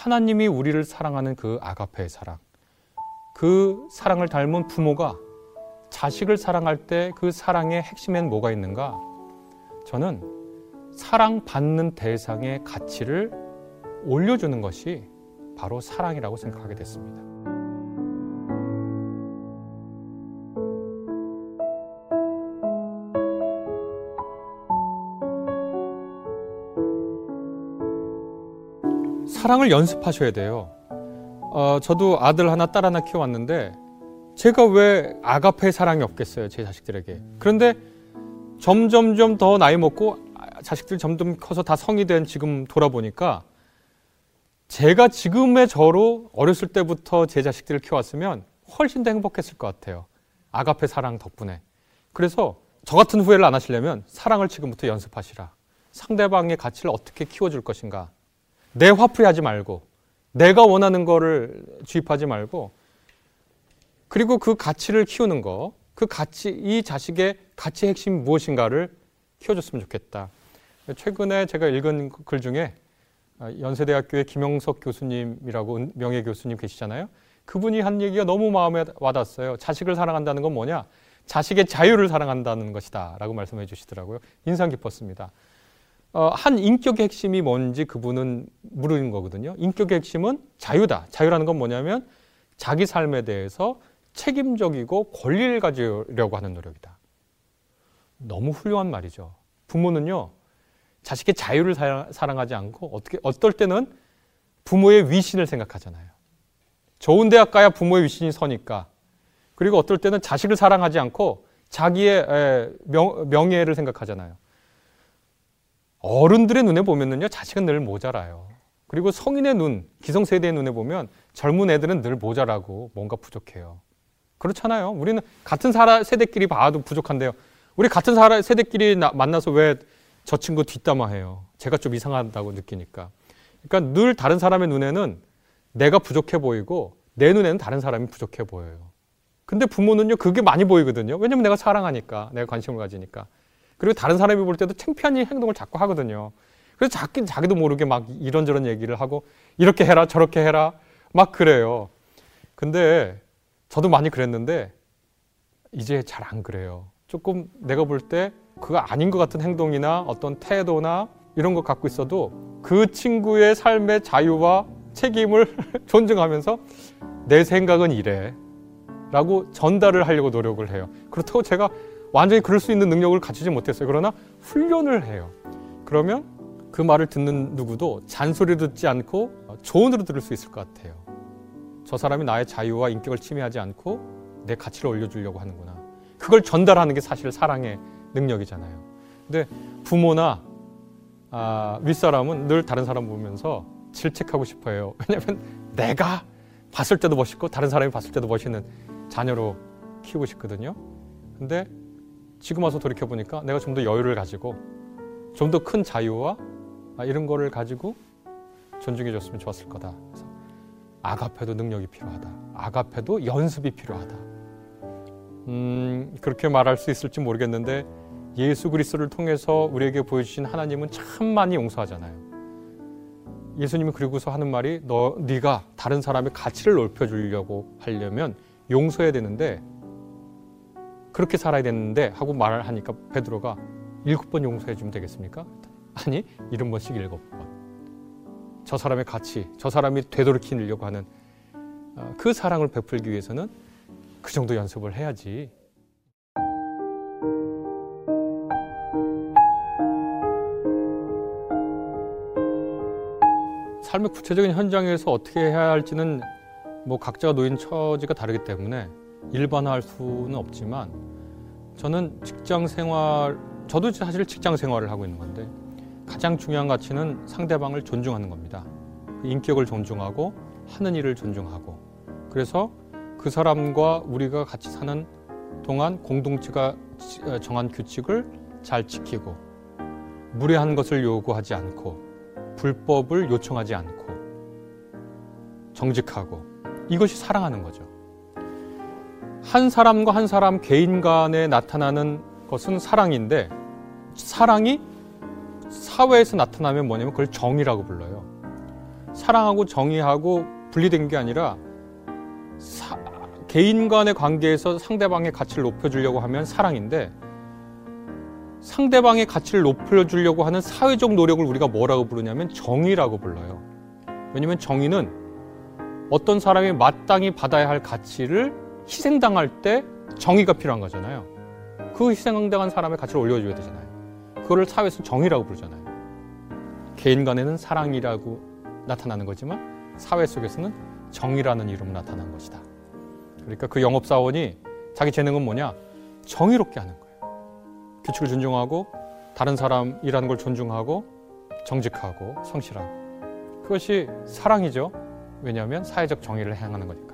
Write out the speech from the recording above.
하나님이 우리를 사랑하는 그 아가페의 사랑, 그 사랑을 닮은 부모가 자식을 사랑할 때 그 사랑의 핵심엔 뭐가 있는가? 저는 사랑받는 대상의 가치를 올려주는 것이 바로 사랑이라고 생각하게 됐습니다. 사랑을 연습하셔야 돼요. 어, 저도 아들 하나, 딸 하나 키워왔는데 제가 왜 아가페 사랑이 없겠어요, 제 자식들에게. 그런데 점점점 더 나이 먹고 자식들 점점 커서 다 성이 된 지금 돌아보니까 제가 지금의 저로 어렸을 때부터 제 자식들을 키워왔으면 훨씬 더 행복했을 것 같아요. 아가페 사랑 덕분에. 그래서 저 같은 후회를 안 하시려면 사랑을 지금부터 연습하시라. 상대방의 가치를 어떻게 키워줄 것인가. 내 화풀이하지 말고 내가 원하는 거를 주입하지 말고 그리고 그 가치를 키우는 거, 그 가치, 이 자식의 가치 핵심이 무엇인가를 키워줬으면 좋겠다. 최근에 제가 읽은 글 중에 연세대학교의 김영석 교수님이라고 명예 교수님 계시잖아요. 그분이 한 얘기가 너무 마음에 와닿았어요. 자식을 사랑한다는 건 뭐냐? 자식의 자유를 사랑한다는 것이다. 라고 말씀해 주시더라고요. 인상 깊었습니다. 어, 한 인격의 핵심이 뭔지 그분은 물은 거거든요. 인격의 핵심은 자유다. 자유라는 건 뭐냐면 자기 삶에 대해서 책임적이고 권리를 가지려고 하는 노력이다. 너무 훌륭한 말이죠. 부모는요, 자식의 자유를 사랑하지 않고 어떻게 어떨 때는 부모의 위신을 생각하잖아요. 좋은 대학 가야 부모의 위신이 서니까. 그리고 어떨 때는 자식을 사랑하지 않고 자기의 명, 예를 생각하잖아요. 어른들의 눈에 보면은요, 자식은 늘 모자라요. 그리고 성인의 눈, 기성세대의 눈에 보면 젊은 애들은 늘 모자라고 뭔가 부족해요. 그렇잖아요. 우리는 같은 사람 세대끼리 봐도 부족한데요. 우리 같은 사람 세대끼리 나, 만나서 왜 저 친구 뒷담화해요. 제가 좀 이상하다고 느끼니까. 그러니까 늘 다른 사람의 눈에는 내가 부족해 보이고 내 눈에는 다른 사람이 부족해 보여요. 근데 부모는요 그게 많이 보이거든요. 왜냐면 내가 사랑하니까, 내가 관심을 가지니까. 그리고 다른 사람이 볼 때도 창피한 행동을 자꾸 하거든요. 그래서 자기, 자기도 모르게 막 이런저런 얘기를 하고 이렇게 해라 저렇게 해라 막 그래요. 근데 저도 많이 그랬는데 이제 잘 안 그래요. 조금 내가 볼 때 그거 아닌 것 같은 행동이나 어떤 태도나 이런 거 갖고 있어도 그 친구의 삶의 자유와 책임을 존중하면서 내 생각은 이래 라고 전달을 하려고 노력을 해요. 그렇다고 제가 완전히 그럴 수 있는 능력을 갖추지 못했어요. 그러나 훈련을 해요. 그러면 그 말을 듣는 누구도 잔소리 듣지 않고 조언으로 들을 수 있을 것 같아요. 저 사람이 나의 자유와 인격을 침해하지 않고 내 가치를 올려주려고 하는구나. 그걸 전달하는 게 사실 사랑의 능력이잖아요. 근데 부모나 아, 윗사람은 늘 다른 사람 보면서 질책하고 싶어 해요. 왜냐면 내가 봤을 때도 멋있고 다른 사람이 봤을 때도 멋있는 자녀로 키우고 싶거든요. 근데 지금 와서 돌이켜 보니까 내가 좀 더 여유를 가지고 좀 더 큰 자유와 아, 이런 거를 가지고 존중해 줬으면 좋았을 거다. 그래서 아가페도 능력이 필요하다. 아가페도 연습이 필요하다. 음, 그렇게 말할 수 있을지 모르겠는데 예수 그리스도를 통해서 우리에게 보여주신 하나님은 참 많이 용서하잖아요. 예수님이 그리고서 하는 말이 너 네가 다른 사람의 가치를 높여 주려고 하려면 용서해야 되는데 그렇게 살아야 되는데 하고 말을 하니까 베드로가 일곱 번 용서해 주면 되겠습니까? 아니 일흔 번씩 일곱 번. 저 사람의 가치, 저 사람이 되돌이키려고 하는 어, 그 사랑을 베풀기 위해서는 그 정도 연습을 해야지. 삶의 구체적인 현장에서 어떻게 해야 할지는 뭐 각자가 놓인 처지가 다르기 때문에 일반화할 수는 없지만 저는 직장 생활, 저도 사실 직장 생활을 하고 있는 건데 가장 중요한 가치는 상대방을 존중하는 겁니다. 그 인격을 존중하고 하는 일을 존중하고 그래서 그 사람과 우리가 같이 사는 동안 공동체가 정한 규칙을 잘 지키고 무례한 것을 요구하지 않고 불법을 요청하지 않고 정직하고 이것이 사랑하는 거죠. 한 사람과 한 사람 개인 간에 나타나는 것은 사랑인데 사랑이 사회에서 나타나면 뭐냐면 그걸 정이라고 불러요. 사랑하고 정의하고 분리된 게 아니라 사, 개인 간의 관계에서 상대방의 가치를 높여주려고 하면 사랑인데 상대방의 가치를 높여주려고 하는 사회적 노력을 우리가 뭐라고 부르냐면 정의라고 불러요. 왜냐하면 정의는 어떤 사람이 마땅히 받아야 할 가치를 희생당할 때 정의가 필요한 거잖아요. 그 희생당한 사람의 가치를 올려줘야 되잖아요. 그거를 사회에서 정의라고 부르잖아요. 개인 간에는 사랑이라고 나타나는 거지만 사회 속에서는 정의라는 이름으로 나타나는 것이다. 그러니까 그 영업사원이 자기 재능은 뭐냐? 정의롭게 하는 거예요. 규칙을 존중하고 다른 사람이라는 걸 존중하고 정직하고 성실하고 그것이 사랑이죠. 왜냐하면 사회적 정의를 행하는 거니까.